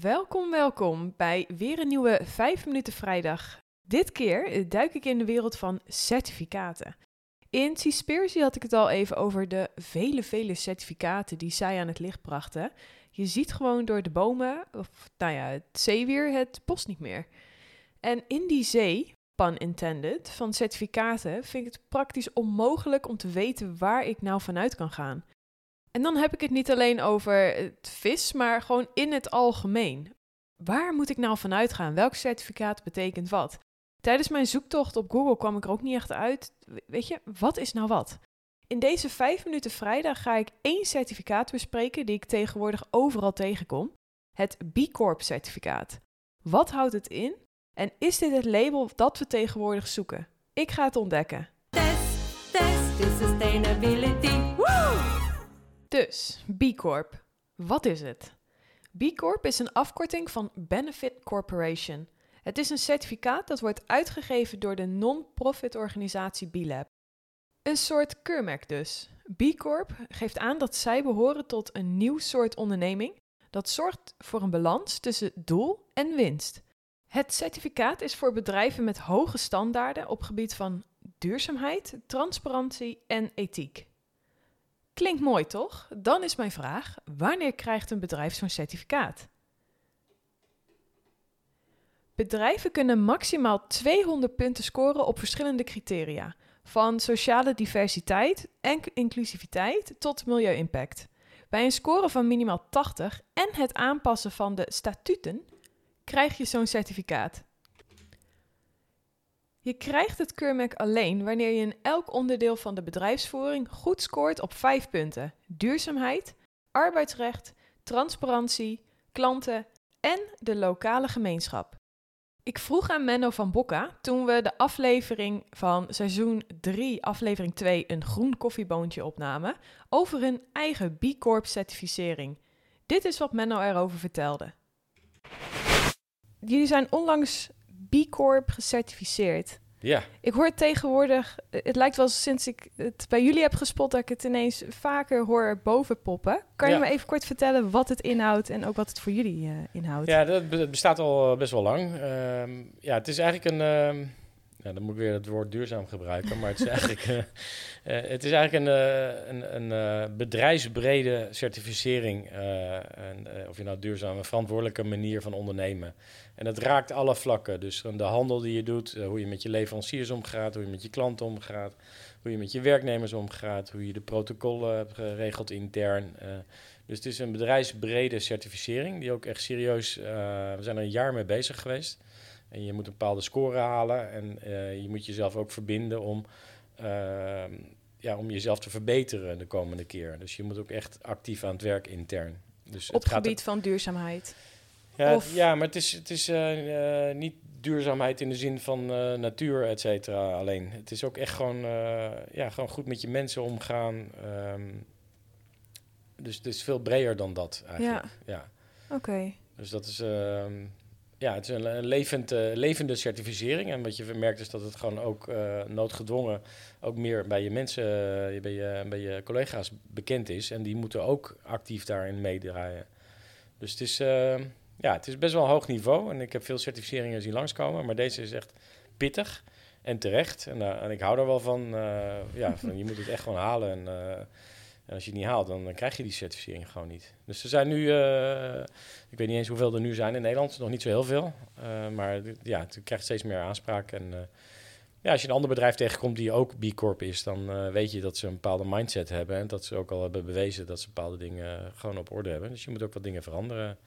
Welkom, welkom bij weer een nieuwe 5 minuten vrijdag. Dit keer duik ik in de wereld van certificaten. In Seaspiracy had ik het al even over de vele, vele certificaten die zij aan het licht brachten. Je ziet gewoon door de bomen, of nou ja, het zeewier, het bos niet meer. En in die zee, pun intended, van certificaten vind ik het praktisch onmogelijk om te weten waar ik nou vanuit kan gaan. En dan heb ik het niet alleen over het vis, maar gewoon in het algemeen. Waar moet ik nou vanuit gaan? Welk certificaat betekent wat? Tijdens mijn zoektocht op Google kwam ik er ook niet echt uit. Weet je, wat is nou wat? In deze 5 minuten vrijdag ga ik één certificaat bespreken die ik tegenwoordig overal tegenkom. Het B Corp certificaat. Wat houdt het in? En is dit het label dat we tegenwoordig zoeken? Ik ga het ontdekken. Test, test the sustainability. Dus, B Corp. Wat is het? B Corp is een afkorting van Benefit Corporation. Het is een certificaat dat wordt uitgegeven door de non-profit organisatie B-Lab. Een soort keurmerk dus. B Corp geeft aan dat zij behoren tot een nieuw soort onderneming dat zorgt voor een balans tussen doel en winst. Het certificaat is voor bedrijven met hoge standaarden op gebied van duurzaamheid, transparantie en ethiek. Klinkt mooi toch? Dan is mijn vraag: wanneer krijgt een bedrijf zo'n certificaat? Bedrijven kunnen maximaal 200 punten scoren op verschillende criteria, van sociale diversiteit en inclusiviteit tot milieu-impact. Bij een score van minimaal 80 en het aanpassen van de statuten krijg je zo'n certificaat. Je krijgt het keurmerk alleen wanneer je in elk onderdeel van de bedrijfsvoering goed scoort op 5 punten: duurzaamheid, arbeidsrecht, transparantie, klanten en de lokale gemeenschap. Ik vroeg aan Menno van Bokka toen we de aflevering van seizoen 3, aflevering 2, een groen koffieboontje opnamen, over hun eigen B Corp certificering. Dit is wat Menno erover vertelde. Jullie zijn onlangs B Corp gecertificeerd. Ja, Ik hoor tegenwoordig, het lijkt wel sinds ik het bij jullie heb gespot dat ik het ineens vaker hoor boven poppen. Kan je me even kort vertellen wat het inhoudt en ook wat het voor jullie eh, inhoudt? ja dat bestaat al best wel lang. Ehm, ja, het is eigenlijk een... ehm, dan moet ik weer het woord duurzaam gebruiken, maar het is eigenlijk, eh, eh, het is eigenlijk een, eh, een, een bedrijfsbrede certificering. en, of je nou duurzaam, een verantwoordelijke manier van ondernemen. En dat raakt alle vlakken. Dus de handel die je doet, hoe je met je leveranciers omgaat, hoe je met je klanten omgaat, hoe je met je werknemers omgaat, hoe je de protocollen hebt geregeld intern. dus het is een bedrijfsbrede certificering die ook echt serieus, we zijn er een jaar mee bezig geweest. En je moet een bepaalde score halen en eh, je moet jezelf ook verbinden om, ehm, ja, om jezelf te verbeteren de komende keer. Dus je moet ook echt actief aan het werk intern. Dus Op het gaat gebied van duurzaamheid. ja, Of- ja, maar het is, het is eh, eh, niet duurzaamheid in de zin van natuur, et cetera, alleen. Het is ook echt gewoon, ja, gewoon goed met je mensen omgaan. ehm, dus het is veel breder dan dat eigenlijk. Ja. Oké. Dus dat is, ehm, ja, het is een, een levend, eh, levende certificering. En wat je merkt is dat het gewoon ook eh, noodgedwongen ook meer bij je mensen, eh, bij, je, collega's bekend is. En die moeten ook actief daarin meedraaien. Dus het is, eh, ja, het is best wel hoog niveau. En ik heb veel certificeringen zien langskomen. Maar deze is echt pittig en terecht. En, eh, en ik hou er wel van. eh, ja, van je moet het echt gewoon halen. En, eh, en als je het niet haalt, dan, dan krijg je die certificering gewoon niet. Dus er zijn nu, eh, ik weet niet eens hoeveel er nu zijn in Nederland, nog niet zo heel veel. Eh, maar ja, het krijgt steeds meer aanspraak. En eh, ja, als je een ander bedrijf tegenkomt die ook B Corp is, dan weet je dat ze een bepaalde mindset hebben. En dat ze ook al hebben bewezen dat ze bepaalde dingen gewoon op orde hebben. Dus je moet ook wat dingen veranderen.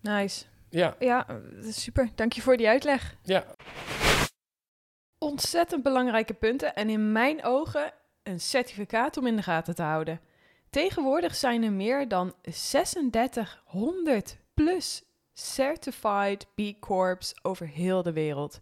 Nice. Ja, Ja, super. Dank je voor die uitleg. ja. Ontzettend belangrijke punten en in mijn ogen een certificaat om in de gaten te houden. Tegenwoordig zijn er meer dan 3600 plus certified B Corps over heel de wereld.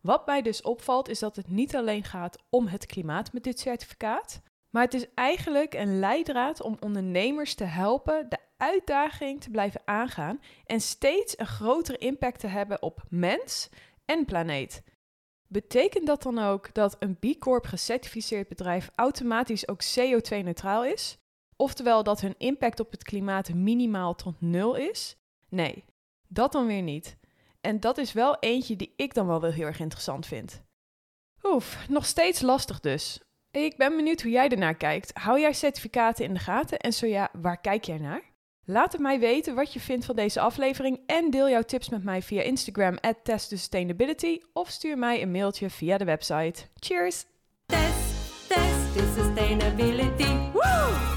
Wat mij dus opvalt is dat het niet alleen gaat om het klimaat met dit certificaat, maar het is eigenlijk een leidraad om ondernemers te helpen de uitdaging te blijven aangaan en steeds een grotere impact te hebben op mens en planeet. Betekent dat dan ook dat een B Corp gecertificeerd bedrijf automatisch ook CO2-neutraal is? Oftewel dat hun impact op het klimaat minimaal tot nul is? Nee, dat dan weer niet. En dat is wel eentje die ik dan wel heel erg interessant vind. Oef, nog steeds lastig dus. Ik ben benieuwd hoe jij ernaar kijkt. Hou jij certificaten in de gaten en zo ja, waar kijk jij naar? Laat het mij weten wat je vindt van deze aflevering en deel jouw tips met mij via Instagram at Sustainability of stuur mij een mailtje via de website. Cheers! Test, test the sustainability. Woo!